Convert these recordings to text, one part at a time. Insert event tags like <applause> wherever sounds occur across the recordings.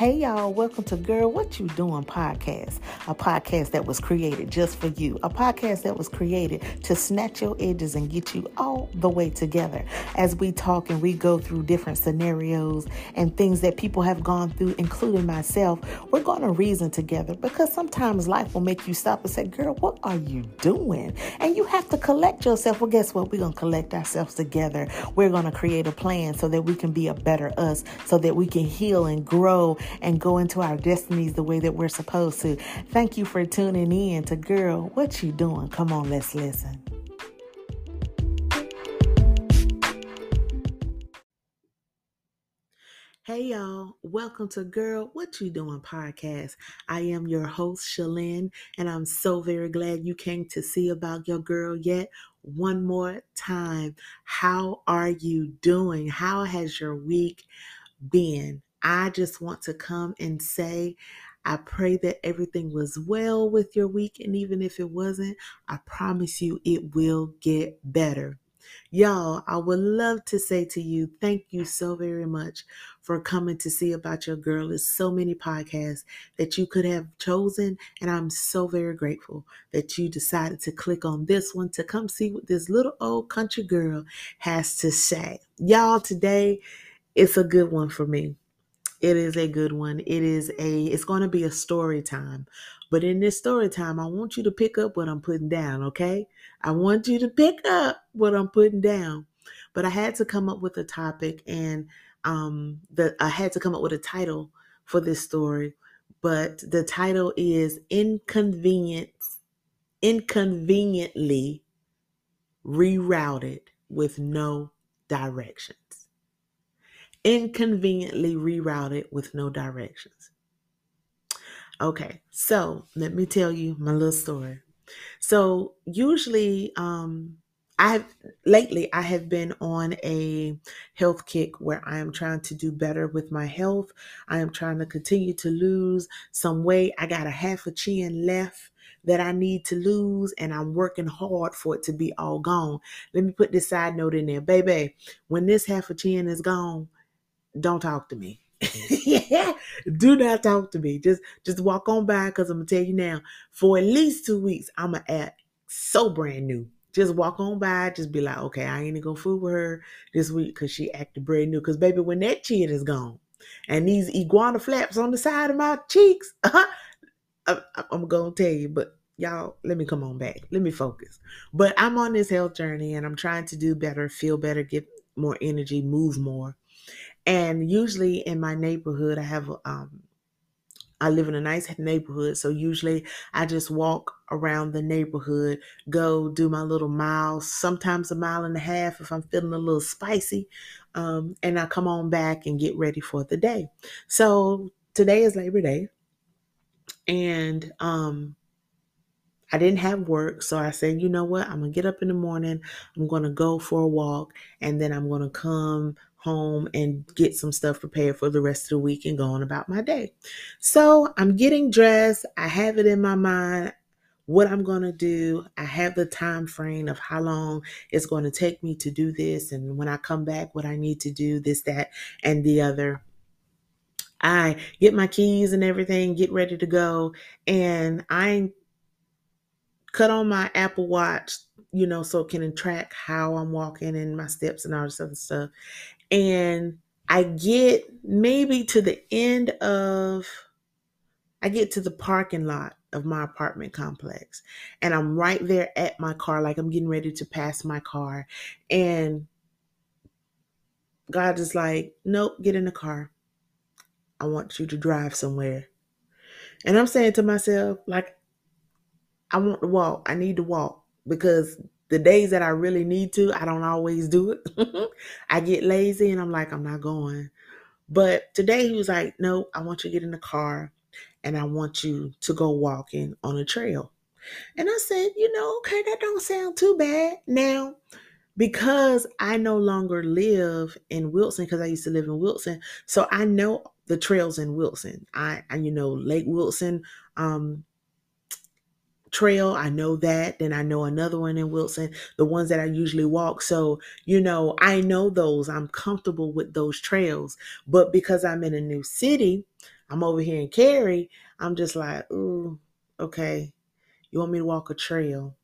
Hey y'all, welcome to Girl What You Doing podcast, a podcast that was created just for you, a podcast that was created to snatch your edges and get you all the way together. As we talk and we go through different scenarios and things that people have gone through, including myself, we're going to reason together because sometimes life will make you stop and say, Girl, what are you doing? And you have to collect yourself. Well, guess what? We're going to collect ourselves together. We're going to create a plan so that we can be a better us, so that we can heal and grow and go into our destinies the way that we're supposed to. Thank you for tuning in to Girl, What You Doing? Come on, let's listen. Hey y'all, welcome to Girl What You Doing podcast. I am your host Shalyn and I'm so very glad you came to see about your girl yet one more time. How are you doing? How has your week been? I just want to come and say, I pray that everything was well with your week. And even if it wasn't, I promise you it will get better. Y'all, I would love to say to you, thank you so very much for coming to see about your girl. There's so many podcasts that you could have chosen, and I'm so very grateful that you decided to click on this one to come see what this little old country girl has to say. Y'all, today it's a good one for me. It is a good one. It is a it's going to be a story time. But in this story time, I want you to pick up what I'm putting down, okay? I want you to pick up what I'm putting down. But I had to come up with a topic and um the I had to come up with a title for this story. But the title is Inconvenience Inconveniently Rerouted with No Direction inconveniently rerouted with no directions. Okay, so let me tell you my little story. So usually, um, I have lately I have been on a health kick where I am trying to do better with my health. I am trying to continue to lose some weight. I got a half a chin left that I need to lose, and I'm working hard for it to be all gone. Let me put this side note in there, baby. When this half a chin is gone, don't talk to me. <laughs> do not talk to me. Just just walk on by because I'm gonna tell you now. For at least two weeks, I'm gonna act so brand new. Just walk on by, just be like, okay, I ain't gonna fool with her this week because she acted brand new. Cause baby, when that chin is gone and these iguana flaps on the side of my cheeks, <laughs> uh-huh, I, I'm gonna tell you, but y'all let me come on back let me focus but i'm on this health journey and i'm trying to do better feel better get more energy move more and usually in my neighborhood, I have um, I live in a nice neighborhood, so usually I just walk around the neighborhood, go do my little miles, sometimes a mile and a half if I'm feeling a little spicy, um, and I come on back and get ready for the day. So today is Labor Day, and um, I didn't have work, so I said, you know what? I'm gonna get up in the morning, I'm gonna go for a walk, and then I'm gonna come home and get some stuff prepared for the rest of the week and go on about my day. So I'm getting dressed. I have it in my mind what I'm going to do. I have the time frame of how long it's going to take me to do this and when I come back what I need to do this that and the other. I get my keys and everything, get ready to go and I cut on my Apple Watch you know, so it can track how I'm walking and my steps and all this other stuff and I get maybe to the end of, I get to the parking lot of my apartment complex, and I'm right there at my car, like I'm getting ready to pass my car. And God is like, nope, get in the car. I want you to drive somewhere. And I'm saying to myself, like, I want to walk. I need to walk because the days that I really need to, I don't always do it. <laughs> I get lazy and I'm like, I'm not going. But today he was like, No, I want you to get in the car and I want you to go walking on a trail. And I said, You know, okay, that don't sound too bad. Now, because I no longer live in Wilson, because I used to live in Wilson, so I know the trails in Wilson. I, I you know, Lake Wilson, um, trail. I know that. Then I know another one in Wilson, the ones that I usually walk. So, you know, I know those. I'm comfortable with those trails. But because I'm in a new city, I'm over here in Cary, I'm just like, ooh, okay. You want me to walk a trail?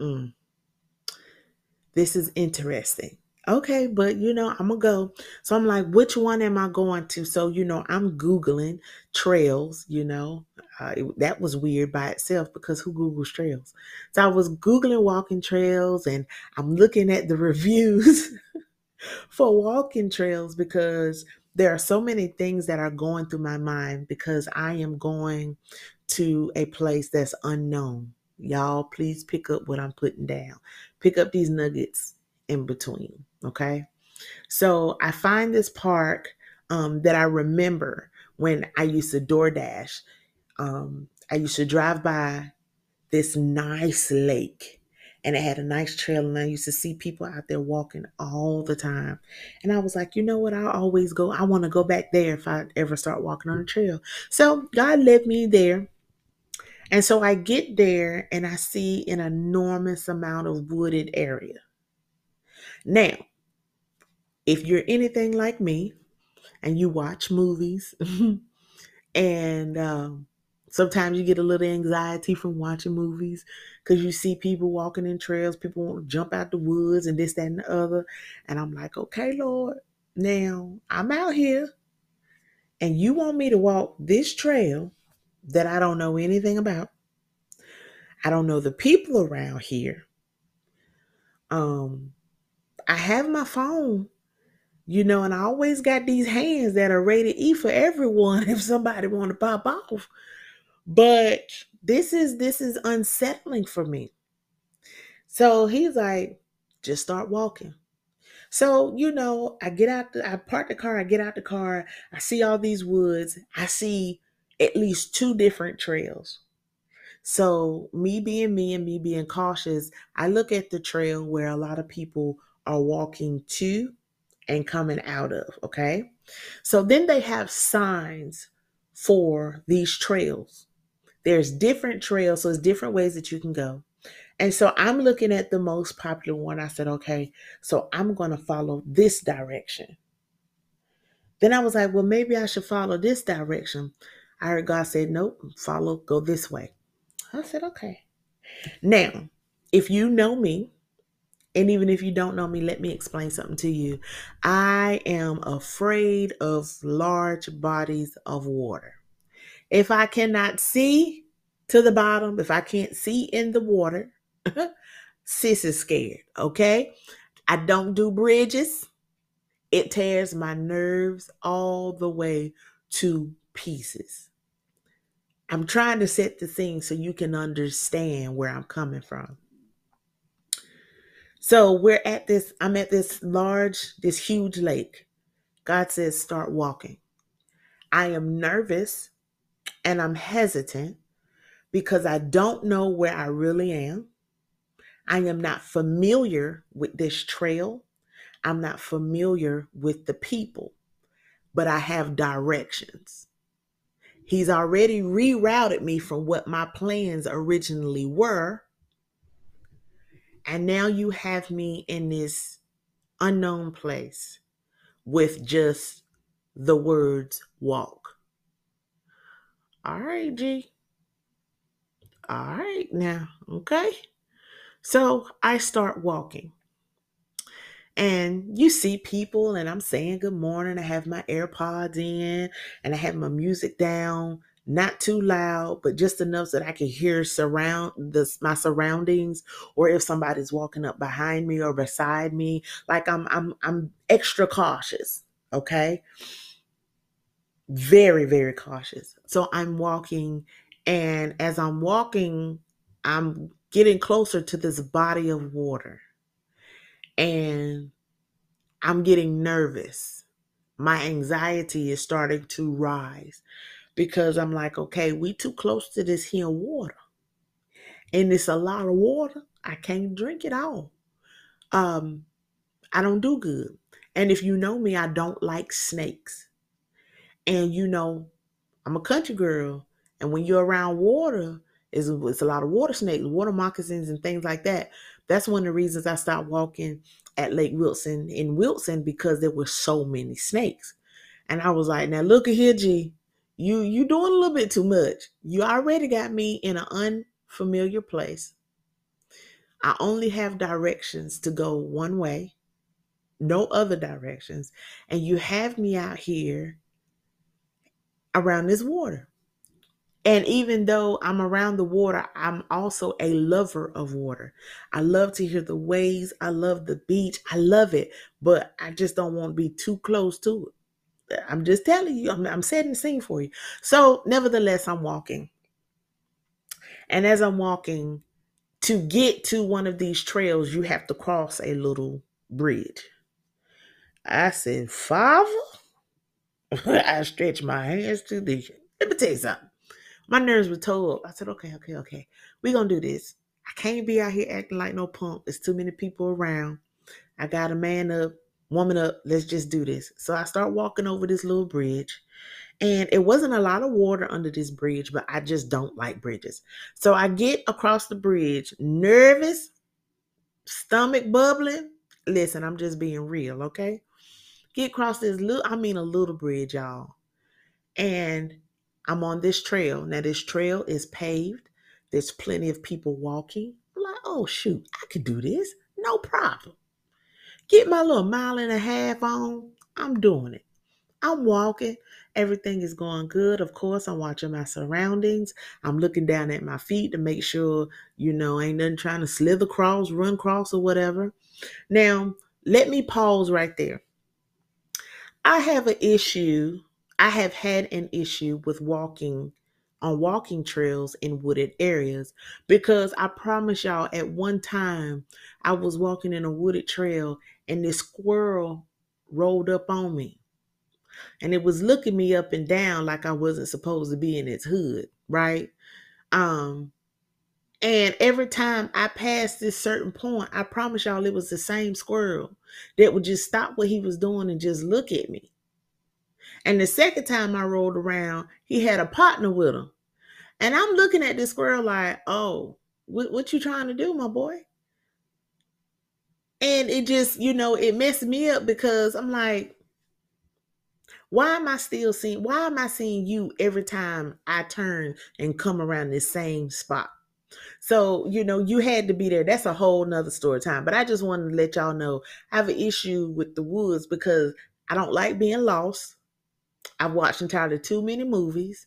Mm. This is interesting. Okay, but you know, I'm gonna go. So I'm like, which one am I going to? So, you know, I'm Googling trails, you know. Uh, it, that was weird by itself because who Googles trails? So I was Googling walking trails and I'm looking at the <laughs> reviews for walking trails because there are so many things that are going through my mind because I am going to a place that's unknown. Y'all, please pick up what I'm putting down. Pick up these nuggets in between. Okay. So I find this park um, that I remember when I used to DoorDash. Um, I used to drive by this nice lake and it had a nice trail and I used to see people out there walking all the time. And I was like, you know what? I always go, I want to go back there if I ever start walking on a trail. So God led me there. And so I get there and I see an enormous amount of wooded area. Now, if you're anything like me and you watch movies <laughs> and um, sometimes you get a little anxiety from watching movies because you see people walking in trails, people want to jump out the woods and this, that, and the other. And I'm like, okay, Lord, now I'm out here and you want me to walk this trail that I don't know anything about. I don't know the people around here. Um, I have my phone, you know, and I always got these hands that are rated E for everyone <laughs> if somebody want to pop off. But this is this is unsettling for me. So he's like, just start walking. So, you know, I get out the I park the car, I get out the car, I see all these woods, I see at least two different trails. So, me being me and me being cautious, I look at the trail where a lot of people are walking to and coming out of, okay? So then they have signs for these trails. There's different trails, so there's different ways that you can go. And so I'm looking at the most popular one. I said, okay, so I'm going to follow this direction. Then I was like, well, maybe I should follow this direction. I heard God said, nope, follow, go this way. I said, okay. Now, if you know me, and even if you don't know me, let me explain something to you. I am afraid of large bodies of water. If I cannot see to the bottom, if I can't see in the water, <laughs> sis is scared, okay? I don't do bridges. It tears my nerves all the way to pieces. I'm trying to set the scene so you can understand where I'm coming from. So we're at this, I'm at this large, this huge lake. God says, start walking. I am nervous and I'm hesitant because I don't know where I really am. I am not familiar with this trail. I'm not familiar with the people, but I have directions. He's already rerouted me from what my plans originally were and now you have me in this unknown place with just the words walk. All right, G. All right, now, okay. So I start walking. And you see people, and I'm saying good morning. I have my AirPods in and I have my music down not too loud, but just enough so that I can hear surround this my surroundings, or if somebody's walking up behind me or beside me, like I'm I'm I'm extra cautious. Okay. Very, very cautious. So I'm walking, and as I'm walking, I'm getting closer to this body of water. And I'm getting nervous. My anxiety is starting to rise because I'm like, okay, we too close to this here water. And it's a lot of water. I can't drink it all. Um, I don't do good. And if you know me, I don't like snakes. And you know, I'm a country girl. And when you're around water, it's, it's a lot of water snakes, water moccasins, and things like that. That's one of the reasons I stopped walking at Lake Wilson in Wilson because there were so many snakes. And I was like, now look at here, G you you doing a little bit too much. You already got me in an unfamiliar place. I only have directions to go one way, no other directions, and you have me out here around this water. And even though I'm around the water, I'm also a lover of water. I love to hear the waves. I love the beach. I love it, but I just don't want to be too close to it. I'm just telling you, I'm, I'm setting the scene for you. So, nevertheless, I'm walking. And as I'm walking, to get to one of these trails, you have to cross a little bridge. I said, Father, <laughs> I stretched my hands to the. Let me tell you something. My nerves were told. I said, okay, okay, okay. We're going to do this. I can't be out here acting like no punk. There's too many people around. I got a man up, woman up. Let's just do this. So I start walking over this little bridge. And it wasn't a lot of water under this bridge, but I just don't like bridges. So I get across the bridge, nervous, stomach bubbling. Listen, I'm just being real, okay? Get across this little, I mean, a little bridge, y'all. And I'm on this trail. Now, this trail is paved. There's plenty of people walking. I'm like, oh, shoot, I could do this. No problem. Get my little mile and a half on. I'm doing it. I'm walking. Everything is going good. Of course, I'm watching my surroundings. I'm looking down at my feet to make sure, you know, ain't nothing trying to slither across, run across, or whatever. Now, let me pause right there. I have an issue I have had an issue with walking on walking trails in wooded areas because I promise y'all at one time I was walking in a wooded trail and this squirrel rolled up on me. And it was looking me up and down like I wasn't supposed to be in its hood, right? Um and every time I passed this certain point, I promise y'all it was the same squirrel that would just stop what he was doing and just look at me. And the second time I rolled around, he had a partner with him. And I'm looking at this squirrel like, oh, what, what you trying to do, my boy? And it just, you know, it messed me up because I'm like, why am I still seeing, why am I seeing you every time I turn and come around this same spot? So, you know, you had to be there. That's a whole nother story time. But I just wanted to let y'all know I have an issue with the woods because I don't like being lost. I've watched entirely too many movies.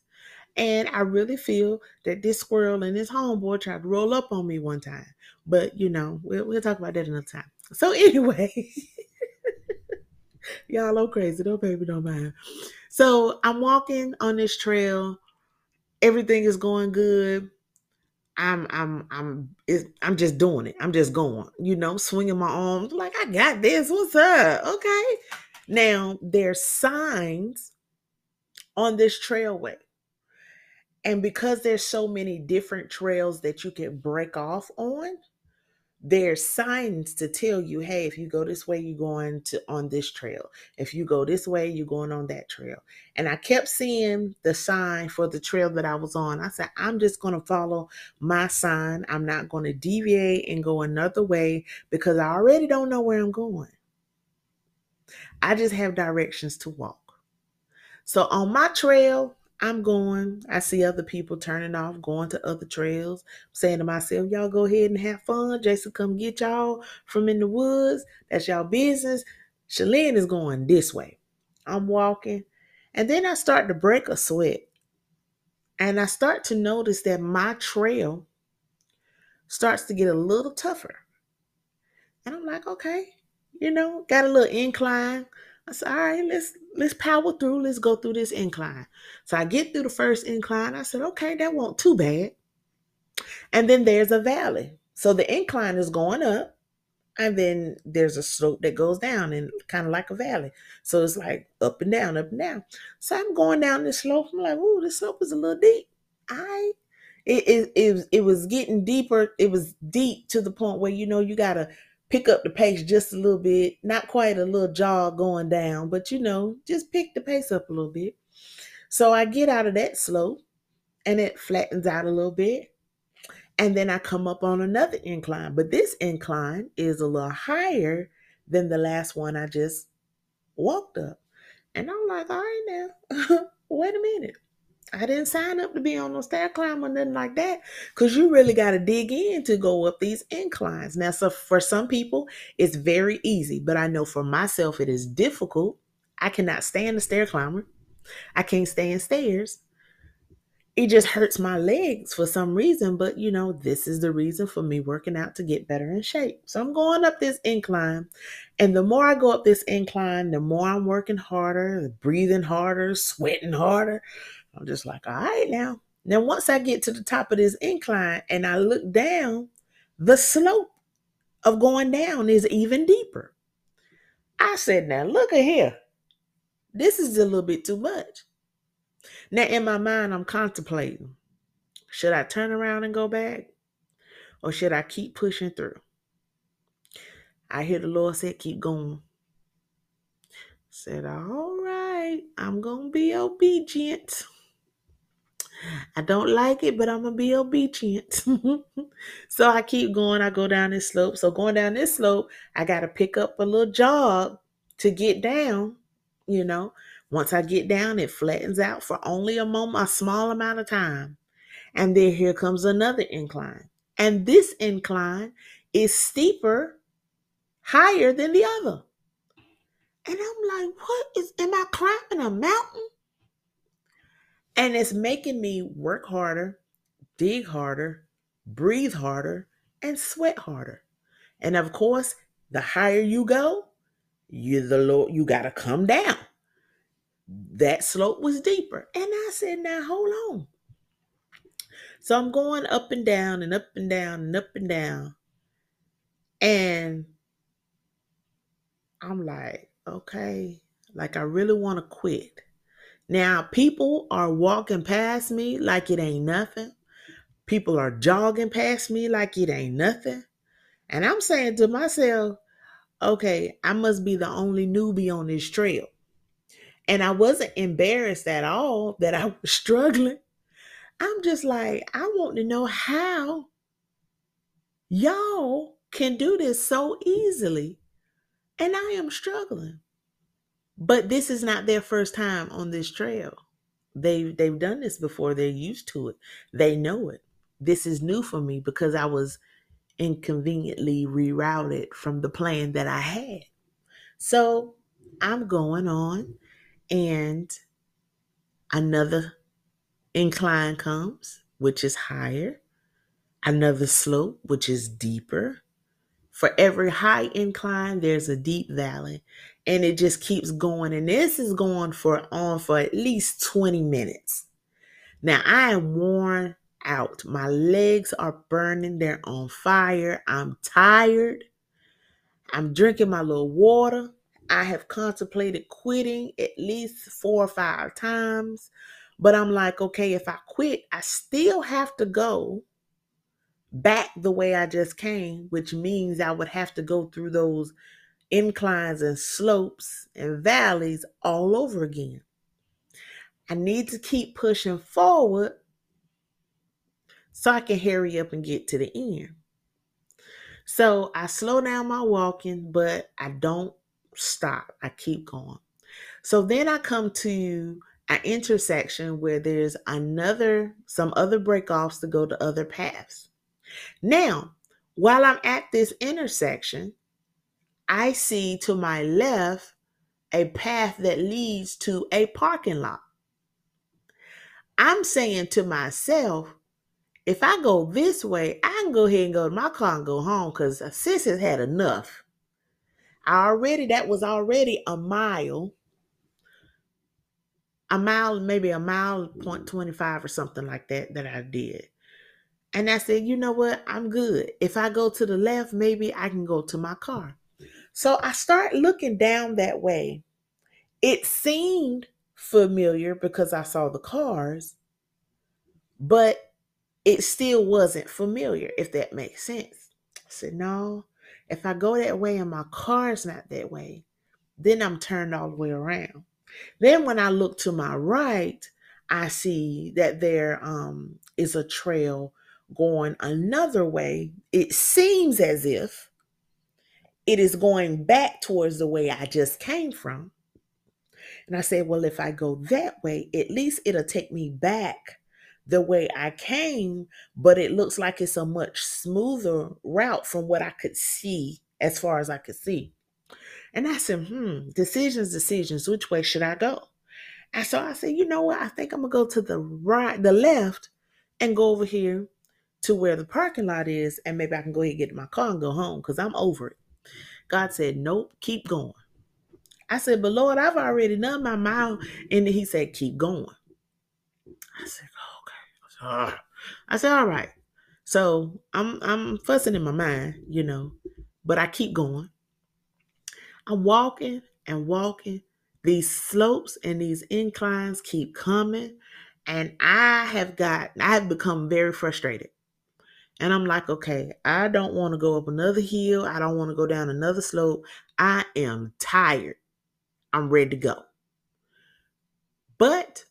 And I really feel that this squirrel and this homeboy tried to roll up on me one time. But, you know, we'll, we'll talk about that another time. So, <laughs> anyway, y'all are crazy. Don't baby, don't mind. So, I'm walking on this trail. Everything is going good. I'm I'm I'm I'm just doing it. I'm just going, you know, swinging my arms like I got this. What's up? Okay. Now there's signs on this trailway. And because there's so many different trails that you can break off on, there's signs to tell you, hey, if you go this way, you're going to on this trail. If you go this way, you're going on that trail. And I kept seeing the sign for the trail that I was on. I said, I'm just going to follow my sign. I'm not going to deviate and go another way because I already don't know where I'm going. I just have directions to walk. So on my trail, I'm going. I see other people turning off, going to other trails. I'm saying to myself, y'all go ahead and have fun. Jason come get y'all from in the woods. That's y'all business. Shalene is going this way. I'm walking. And then I start to break a sweat. And I start to notice that my trail starts to get a little tougher. And I'm like, okay, you know, got a little incline, I said, all right, let's let's power through. Let's go through this incline. So I get through the first incline. I said, okay, that won't too bad. And then there's a valley. So the incline is going up, and then there's a slope that goes down and kind of like a valley. So it's like up and down, up and down. So I'm going down this slope. I'm like, ooh, this slope is a little deep. I it, it, it, it was getting deeper. It was deep to the point where you know you gotta pick up the pace just a little bit, not quite a little jog going down, but you know, just pick the pace up a little bit. So I get out of that slope and it flattens out a little bit. And then I come up on another incline, but this incline is a little higher than the last one I just walked up. And I'm like, all right now, <laughs> wait a minute. I didn't sign up to be on no stair climb or nothing like that. Cause you really got to dig in to go up these inclines. Now, so for some people, it's very easy, but I know for myself it is difficult. I cannot stand the stair climber. I can't stand stairs it just hurts my legs for some reason. But you know, this is the reason for me working out to get better in shape. So I'm going up this incline. And the more I go up this incline, the more I'm working harder, breathing harder, sweating harder. I'm just like, all right now. Now, once I get to the top of this incline and I look down, the slope of going down is even deeper. I said, now look at here. This is a little bit too much. Now, in my mind, I'm contemplating should I turn around and go back or should I keep pushing through? I hear the Lord said, keep going. Said, all right, I'm going to be obedient. I don't like it, but I'm to be obedient. <laughs> so I keep going. I go down this slope. So going down this slope, I got to pick up a little jog to get down, you know. Once I get down, it flattens out for only a moment, a small amount of time. And then here comes another incline. And this incline is steeper, higher than the other. And I'm like, what is, am I climbing a mountain? And it's making me work harder, dig harder, breathe harder, and sweat harder. And of course, the higher you go, you the Lord, you gotta come down that slope was deeper. And I said, now hold on. So I'm going up and down and up and down and up and down. And I'm like, okay, like I really want to quit. Now, people are walking past me like it ain't nothing. People are jogging past me like it ain't nothing. And I'm saying to myself, okay, I must be the only newbie on this trail. And I wasn't embarrassed at all that I was <laughs> struggling. I'm just like, I want to know how y'all can do this so easily. And I am struggling. But this is not their first time on this trail. They they've done this before. They're used to it. They know it. This is new for me because I was inconveniently rerouted from the plan that I had. So I'm going on and another incline comes, which is higher, another slope, which is deeper. For every high incline, there's a deep valley, and it just keeps going. And this is going for on for at least 20 minutes. Now I am worn out. My legs are burning, they're on fire. I'm tired. I'm drinking my little water. I have contemplated quitting at least four or five times, but I'm like, okay, if I quit, I still have to go back the way I just came, which means I would have to go through those inclines and slopes and valleys all over again. I need to keep pushing forward so I can hurry up and get to the end. So I slow down my walking, but I don't stop. I keep going. So then I come to an intersection where there's another, some other breakoffs to go to other paths. Now, while I'm at this intersection, I see to my left a path that leads to a parking lot. I'm saying to myself, if I go this way, I can go ahead and go to my car and go home because sis has had enough. I already, that was already a mile, a mile, maybe a mile point 25 or something like that, that I did. And I said, you know what? I'm good. If I go to the left, maybe I can go to my car. So I start looking down that way. It seemed familiar because I saw the cars, but it still wasn't familiar, if that makes sense. I said, no, if I go that way and my car's not that way, then I'm turned all the way around. Then when I look to my right, I see that there um, is a trail going another way. It seems as if it is going back towards the way I just came from. And I said, well, if I go that way, at least it'll take me back the way I came, but it looks like it's a much smoother route from what I could see as far as I could see. And I said, hmm, decisions, decisions, which way should I go? And so I said, you know what? I think I'm gonna go to the right, the left, and go over here to where the parking lot is, and maybe I can go ahead and get in my car and go home because I'm over it. God said, Nope, keep going. I said, But Lord, I've already done my mile. And he said, Keep going. I said, Okay. Ah. I said, All right. So I'm I'm fussing in my mind, you know, but I keep going. I'm walking and walking. These slopes and these inclines keep coming. And I have got, I have become very frustrated. And I'm like, okay, I don't want to go up another hill. I don't want to go down another slope. I am tired. I'm ready to go. But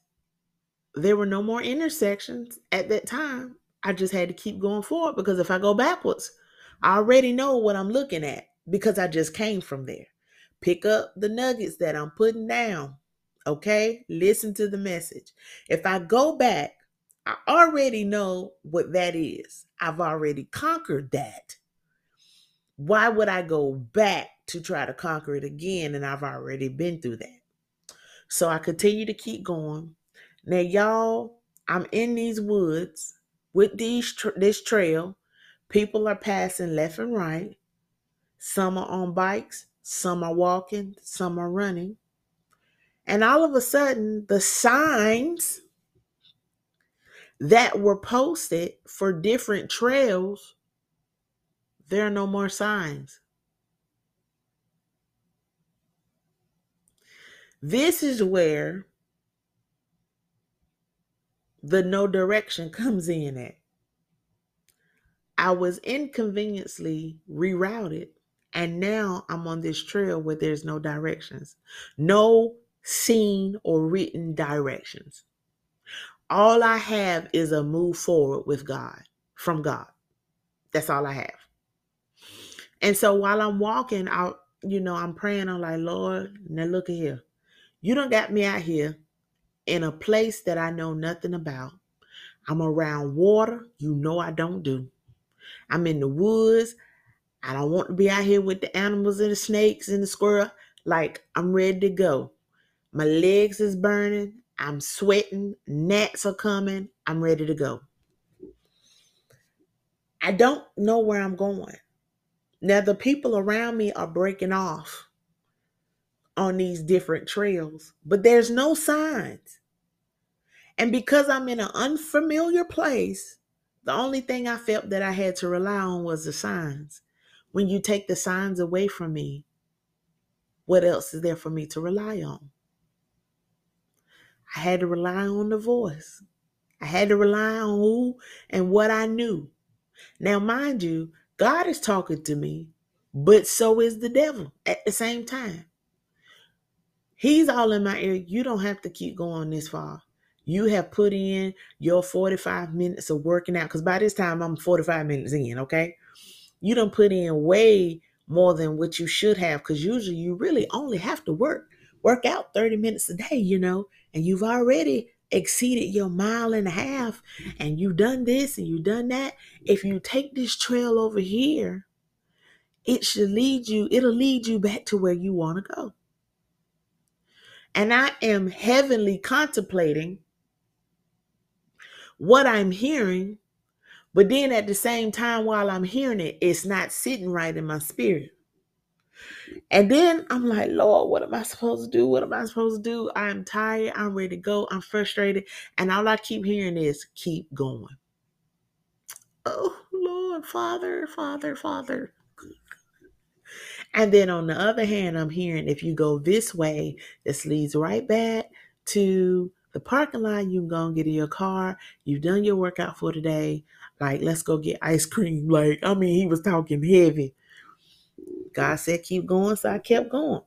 there were no more intersections at that time. I just had to keep going forward because if I go backwards, I already know what I'm looking at because I just came from there. Pick up the nuggets that I'm putting down. Okay? Listen to the message. If I go back, I already know what that is. I've already conquered that. Why would I go back to try to conquer it again? And I've already been through that. So I continue to keep going. Now, y'all, I'm in these woods with these tra- this trail. People are passing left and right. Some are on bikes, some are walking, some are running. And all of a sudden, the signs that were posted for different trails, there are no more signs. This is where the no direction <laughs> comes in at. I was inconveniently rerouted, and now I'm on this trail where there's no directions, no seen or written directions. All I have is a move forward with God, from God. That's all I have. And so while I'm walking out, you know, I'm praying, I'm like, Lord, now look at here. You don't got me out here in a place that I know nothing about. I'm around water, you know I don't do. I'm in the woods. I don't want to be out here with the animals and the snakes and the squirrel. Like I'm ready to go. My legs is burning. I'm sweating, gnats are coming, I'm ready to go. I don't know where I'm going. Now, the people around me are breaking off on these different trails, but there's no signs. And because I'm in an unfamiliar place, the only thing I felt that I had to rely on was the signs. When you take the signs away from me, what else is there for me to rely on? I had to rely on the voice. I had to rely on who and what I knew. Now, mind you, God is talking to me, but so is the devil at the same time. He's all in my ear. You don't have to keep going this far. You have put in your 45 minutes of working out because by this time I'm 45 minutes in, okay? You don't put in way more than what you should have because usually you really only have to work work out 30 minutes a day, you know, and you've already exceeded your mile and a half and you've done this and you've done that. If you take this trail over here, it should lead you, it'll lead you back to where you want to go. And I am heavenly contemplating what I'm hearing, but then at the same time, while I'm hearing it, it's not sitting right in my spirit. And then I'm like, Lord, what am I supposed to do? What am I supposed to do? I'm tired. I'm ready to go. I'm frustrated. And all I keep hearing is, keep going. Oh, Lord, Father, Father, Father. And then on the other hand, I'm hearing if you go this way, this leads right back to the parking lot. You can go and get in your car. You've done your workout for today. Like, let's go get ice cream. Like, I mean, he was talking heavy. God said, keep going. So I kept going.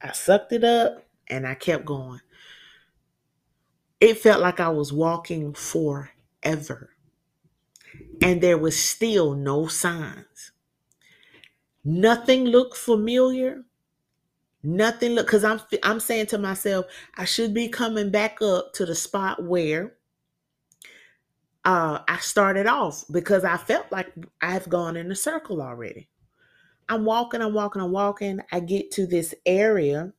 I sucked it up and I kept going. It felt like I was walking forever. And there was still no signs. Nothing looked familiar. Nothing look because I'm I'm saying to myself, I should be coming back up to the spot where uh, I started off because I felt like I've gone in a circle already. I'm walking, I'm walking, I'm walking. I get to this area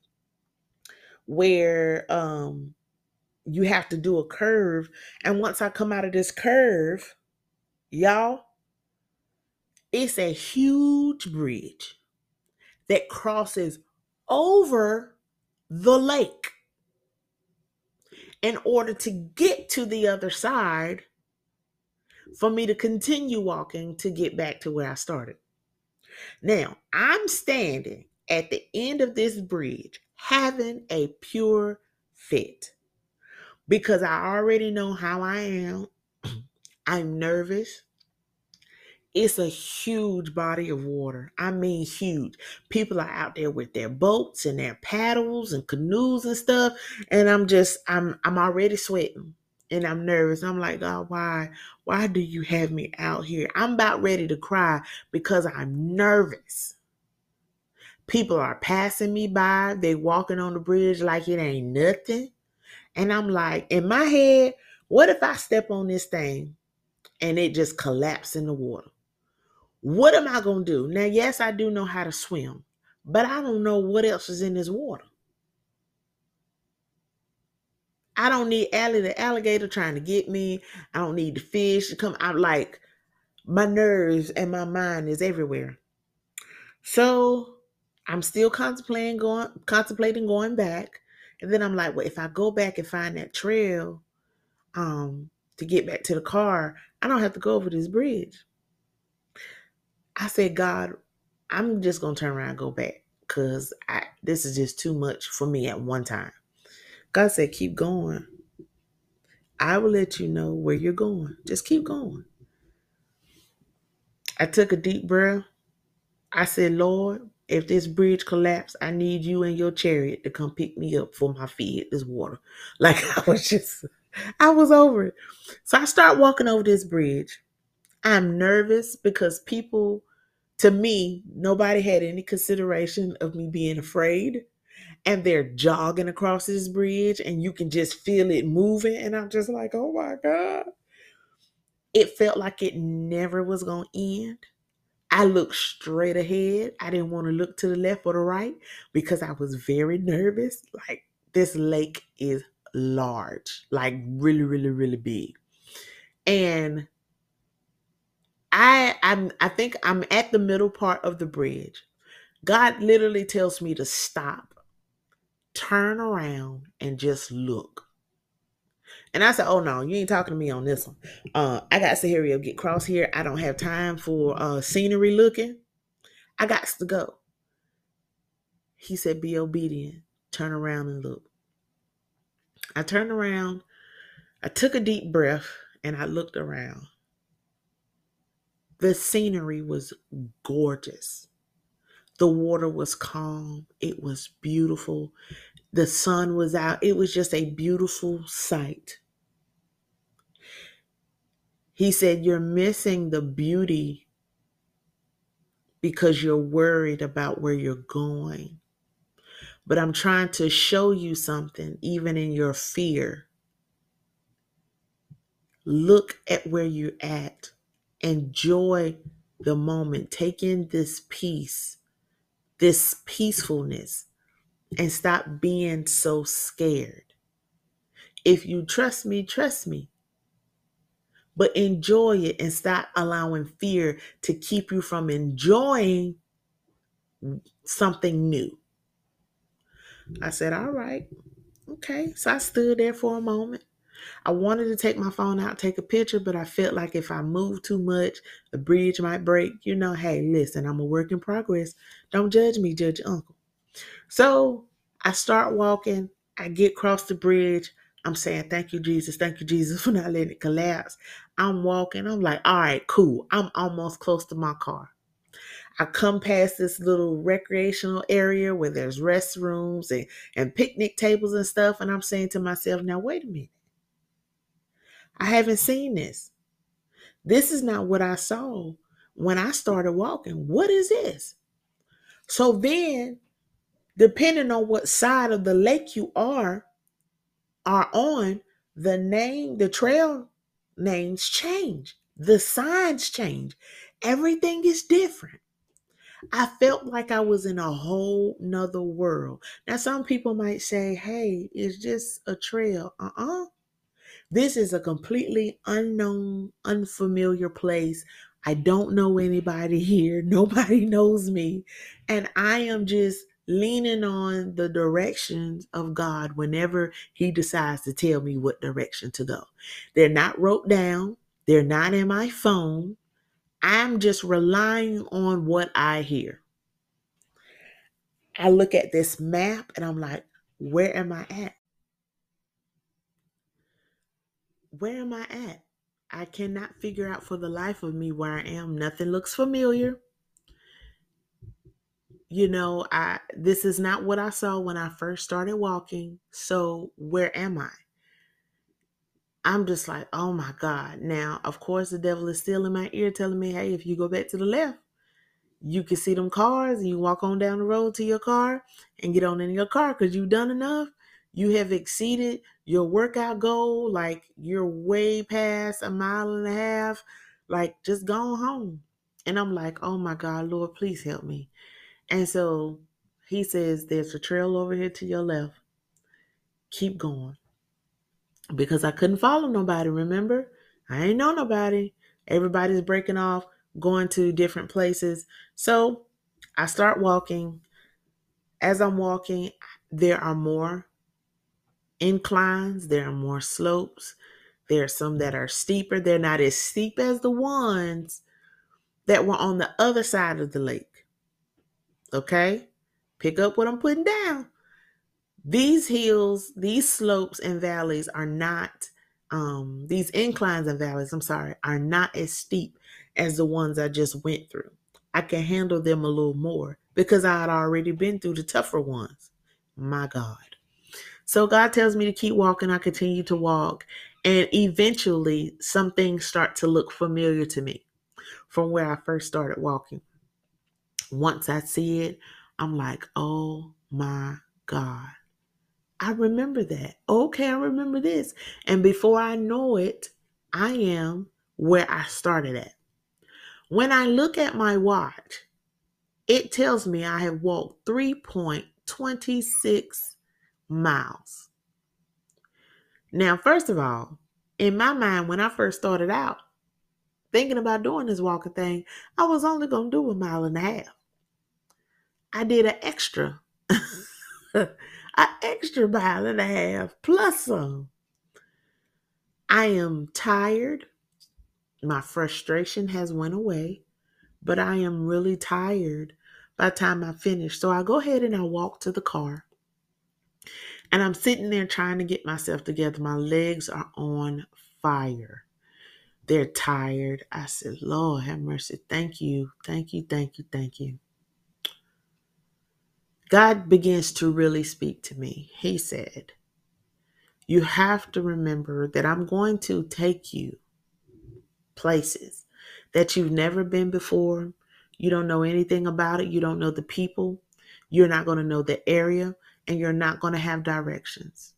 where um, you have to do a curve. And once I come out of this curve, y'all, it's a huge bridge that crosses over the lake. In order to get to the other side, for me to continue walking to get back to where I started. Now, I'm standing at the end of this bridge having a pure fit because I already know how I am. <clears throat> I'm nervous. It's a huge body of water. I mean, huge. People are out there with their boats and their paddles and canoes and stuff, and I'm just, I'm, I'm already sweating and I'm nervous. I'm like, God, why, why do you have me out here? I'm about ready to cry because I'm nervous. People are passing me by. They walking on the bridge like it ain't nothing. And I'm like, in my head, what if I step on this thing and it just collapse in the water? What am I going to do? Now, yes, I do know how to swim, but I don't know what else is in this water. I don't need Allie the alligator trying to get me. I don't need the fish to come. I'm like, my nerves and my mind is everywhere. So I'm still contemplating going, contemplating going back. And then I'm like, well, if I go back and find that trail um, to get back to the car, I don't have to go over this bridge. I said, God, I'm just gonna turn around and go back because this is just too much for me at one time. God said, keep going. I will let you know where you're going. Just keep going. I took a deep breath. I said, Lord, if this bridge collapsed, I need you and your chariot to come pick me up for my feet this water. <laughs> Like I was just, I was over it. So I start walking over this bridge. I'm nervous because people, to me, nobody had any consideration of me being afraid and they're jogging across this bridge and you can just feel it moving. And I'm just like, oh my God. It felt like it never was going to end. I looked straight ahead. I didn't want to look to the left or the right because I was very nervous. Like, this lake is large, like really, really, really big. And I I'm I think I'm at the middle part of the bridge. God literally tells me to stop turn around and just look. And I said, Oh no, you ain't talking to me on this one. Uh, I got to hurry up, get cross here. I don't have time for uh scenery looking. I got to go. He said, Be obedient. Turn around and look. I turned around, I took a deep breath, and I looked around. The scenery was gorgeous. The water was calm, it was beautiful. The sun was out. It was just a beautiful sight. He said, You're missing the beauty because you're worried about where you're going. But I'm trying to show you something, even in your fear. Look at where you're at. Enjoy the moment. Take in this peace this peacefulness and stop being so scared. If you trust me, trust me. But enjoy it and stop allowing fear to keep you from enjoying something new. I said, All right. Okay. So I stood there for a moment. I wanted to take my phone out, take a picture, but I felt like if I moved too much, the bridge might break. You know, hey, listen, I'm a work in progress. Don't judge me, judge uncle. So I start walking. I get across the bridge. I'm saying, thank you, Jesus. Thank you, Jesus, <laughs> for not letting it collapse. I'm walking. I'm like, all right, cool. I'm almost close to my car. I come past this little recreational area where there's restrooms and, and picnic tables and stuff. And I'm saying to myself, now, wait a minute. I haven't seen this. This is not what I saw when I started walking. What is this? So then depending on what side of the lake you are are on, the name, the trail names change. The signs change. Everything is different. I felt like I was in a whole nother world. Now, some people might say, hey, it's just a trail. Uh uh This is a completely unknown, unfamiliar place. I don't know anybody <laughs> here. Nobody knows me. And I am just leaning on the directions of God whenever He decides to tell me what direction to go. They're not wrote down, they're not in my phone. I'm just relying on what I hear. I look at this map and I'm like, where am I at? Where am I at? I cannot figure out for the life of me where I am. Nothing looks familiar you know, I this is not what I saw when I first started walking. So where am I? I'm just like, oh my God. Now, of course, the devil is still in my ear telling me, hey, if you go back to the left, you can see them cars and you walk on down the road to your car and get on in your car because you've done enough. You have exceeded your workout goal. Like you're way past a mile and a half. Like just go home. And I'm like, oh my God, Lord, please help me. And so he says, There's a trail over here to your left. Keep going. Because I couldn't follow nobody, remember? I ain't know nobody. Everybody's breaking off, going to different places. So I start walking. As I'm walking, there are more inclines, there are more slopes. There are some that are steeper. They're not as steep as the ones that were on the other side of the lake. Okay? Pick up what I'm putting down. These hills, these slopes and valleys are not, um, these inclines and valleys, I'm sorry, are not as steep as the ones I just went through. I can handle them a little more because I had already been through the tougher ones. My God. So God tells me to keep walking. I continue to walk. And eventually, some things start to look familiar to me from where I first started walking once I see it, I'm like, oh my God. I remember that. Okay, I remember this. And before I know it, I am where I started at. When I look at my watch, it tells me I have walked 3.26 miles. Now, first of all, in my mind, when I first started out thinking about doing this walking thing, I was only going to do a mile and a half. I did an extra, <laughs> an extra mile and a half plus some. I am tired. My frustration has went away, but I am really tired by the time I finish. So I go ahead and I walk to the car. And I'm sitting there trying to get myself together. My legs are on fire. They're tired. I said, Lord, have mercy. Thank you. Thank you. Thank you. Thank you. God begins to really speak to me. He said, You have to remember that I'm going to take you places that you've never been before. You don't know anything about it. You don't know the people. You're not going to know the area and you're not going to have directions.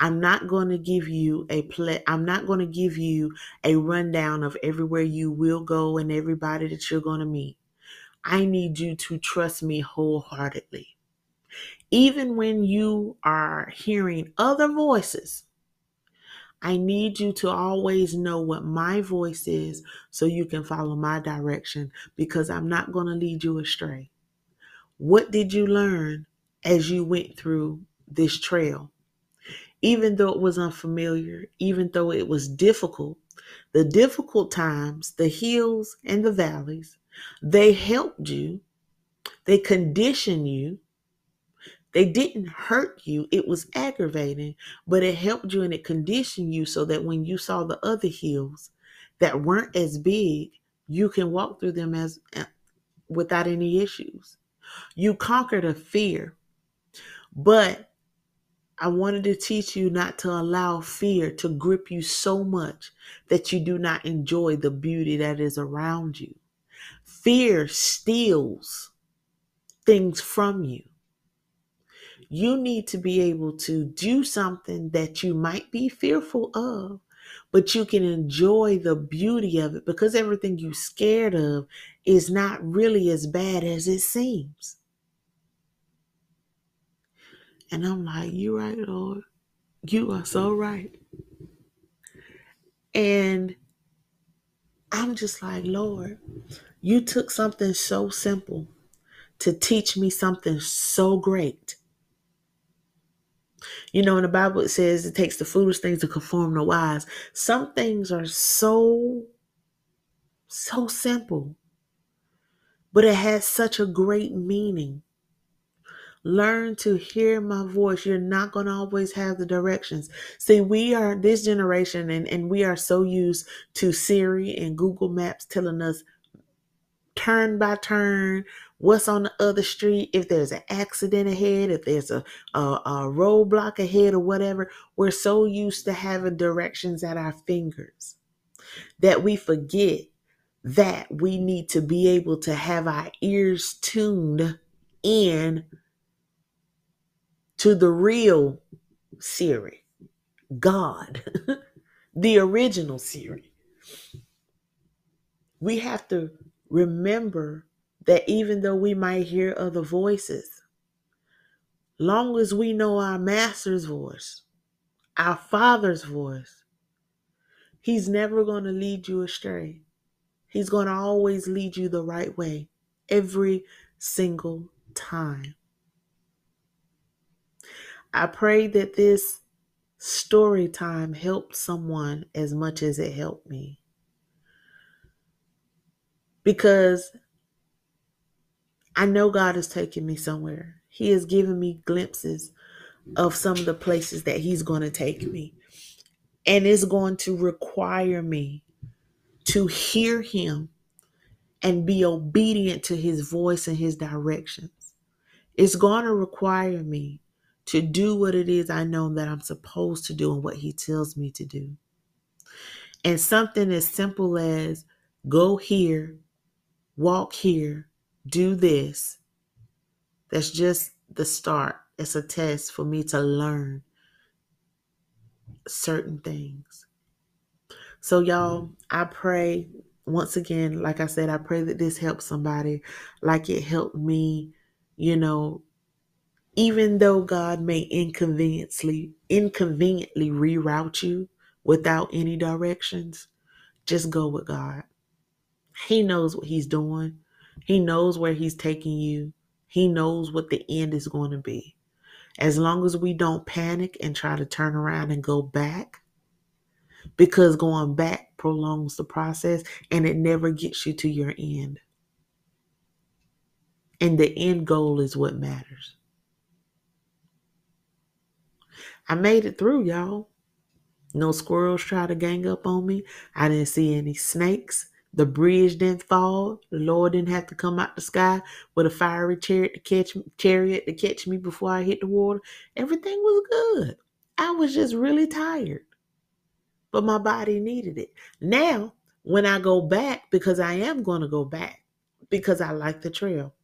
I'm not going to give you a play. I'm not going to give you a rundown of everywhere you will go and everybody that you're going to meet. I need you to trust me wholeheartedly even when you are hearing other voices, I need you to always know what my voice is so you can follow my direction because I'm not going to lead you astray. What did you learn as you went through this trail? Even though it was unfamiliar, even though it was difficult, the difficult times, the hills and the valleys, they helped you, they conditioned you, they didn't hurt you, it was aggravating, but it helped you and it conditioned you so that when you saw the other hills that weren't as big, you can walk through them as uh, without any issues. You conquered a fear. But I wanted to teach you not to allow fear to grip you so much that you do not enjoy the beauty that is around you. Fear steals things from you. You need to be able to do something that you might be fearful of, but you can enjoy the beauty of it because everything you're scared of is not really as bad as it seems. And I'm like, You're right, Lord. You are so right. And I'm just like, Lord, you took something so simple to teach me something so great. You know, in the Bible it says it takes the foolish things to conform the wise. Some things are so, so simple, but it has such a great meaning. Learn to hear my voice. You're not going to always have the directions. See, we are this generation and, and we are so used to Siri and Google Maps telling us turn by turn what's on the other street, if there's an accident ahead, if there's a, a, a roadblock ahead or whatever. We're so used to having directions at our fingers that we forget that we need to be able to have our ears tuned in to the real Siri, God, <laughs> the original Siri. We have to remember that even though we might hear other voices, long as we know our master's voice, our father's voice, he's never going to lead you astray. He's going to always lead you the right way every single time. I pray that this story time helped someone as much as it helped me. Because I know God is taking me somewhere. He has given me glimpses of some of the places that He's going to take me. And it's going to require me to hear Him and be obedient to His voice and His directions. It's going to require me to do what it is I know that I'm supposed to do and what He tells me to do. And something as simple as go here, walk here, do this. That's just the start. It's a test for me to learn certain things. So, y'all, mm-hmm. I pray once again, like I said, I pray that this helps somebody like it helped me, you know, even though God may inconveniently inconveniently reroute you without any directions, just go with God. He knows what he's doing. He knows where he's taking you. He knows what the end is going to be. As long as we don't panic and try to turn around and go back, because going back prolongs the process and it never gets you to your end. And the end goal is what matters. I made it through, y'all. No squirrels tried to gang up on me. I didn't see any snakes. The bridge didn't fall. The Lord didn't have to come out the sky with a fiery chariot to catch chariot to catch me before I hit the water. Everything was good. I was just really tired. But my body needed it. Now, when I go back, because I am going to go back, because I like the trail,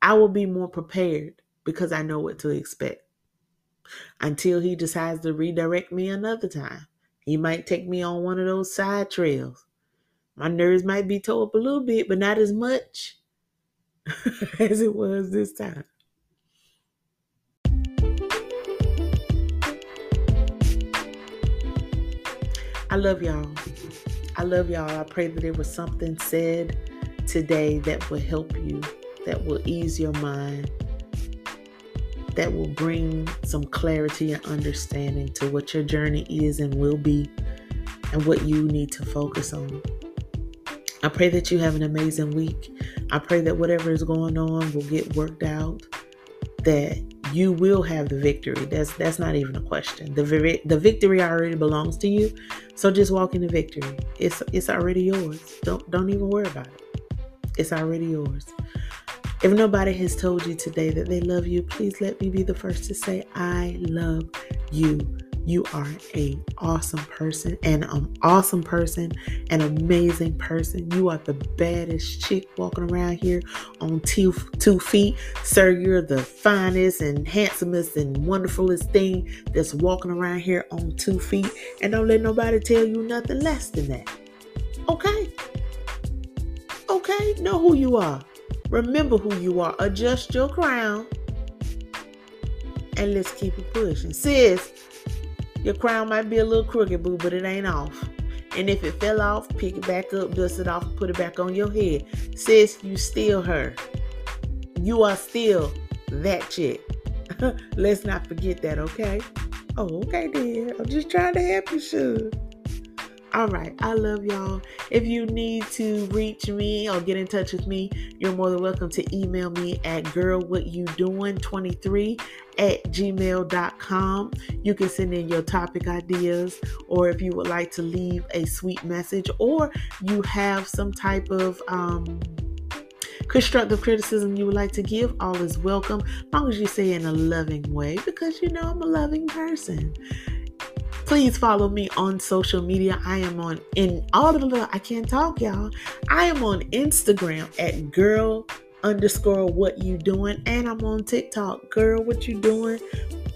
I will be more prepared because I know what to expect until he decides to redirect me another time. He might take me on one of those side trails. My nerves might be tore up a little bit, but not as much <laughs> as it was this time. I love y'all. I love y'all. I pray that there was something said today that will help you, that will ease your mind, that will bring some clarity and understanding to what your journey is and will be and what you need to focus on. I pray that you have an amazing week. I pray that whatever is going on will get worked out, that you will have the victory. That's that's not even a question. The the victory already belongs to you. So just walk in the victory. It's it's already yours. Don't don't even worry about it. It's already yours. If nobody has told you today that they love you, please let me be the first to say, I love you You are a awesome person and an awesome person, an amazing person. You are the baddest chick walking around here on two, two feet. Sir, you're the finest and handsomest and wonderfulest thing that's walking around here on two feet. And don't let nobody tell you nothing less than that. Okay? Okay? Know who you are. Remember who you are. Adjust your crown. And let's keep it pushing. Sis, your crown might be a little crooked, boo, but it ain't off. And if it fell off, pick it back up, dust it off, put it back on your head. Sis, you still her. You are still that chick. <laughs> Let's not forget that, okay? Oh, okay, dear. I'm just trying to help you, sure. All right. I love y'all. If you need to reach me or get in touch with me, you're more than welcome to email me at girlwhatyoudoing23 at gmail.com. You can send in your topic ideas, or if you would like to leave a sweet message, or you have some type of um, constructive criticism you would like to give, all is welcome, as long as you say in a loving way, because you know I'm a loving person. Please follow me on social media. I am on in all the I can't talk, y'all. I am on Instagram at girl underscore what you doing, and I'm on TikTok, girl what you doing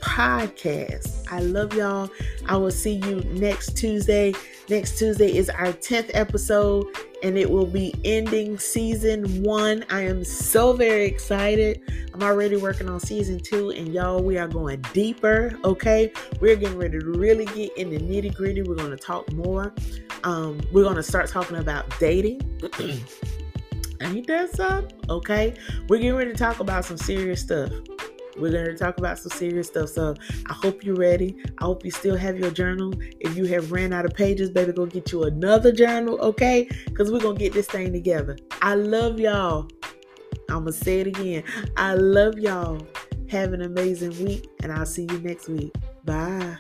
podcast. I love y'all. I will see you next Tuesday. Next Tuesday is our 10th episode and it will be ending season one. I am so very excited. I'm already working on season two, and y'all, we are going deeper. Okay, we're getting ready to really get in the nitty gritty. We're going to talk more. Um, we're going to start talking about dating. <clears throat> Ain't that something? Okay, we're getting ready to talk about some serious stuff. We're going to talk about some serious stuff. So I hope you're ready. I hope you still have your journal. If you have ran out of pages, baby, go get you another journal, okay? Because we're going to get this thing together. I love y'all. I'm going to say it again. I love y'all. Have an amazing week, and I'll see you next week. Bye.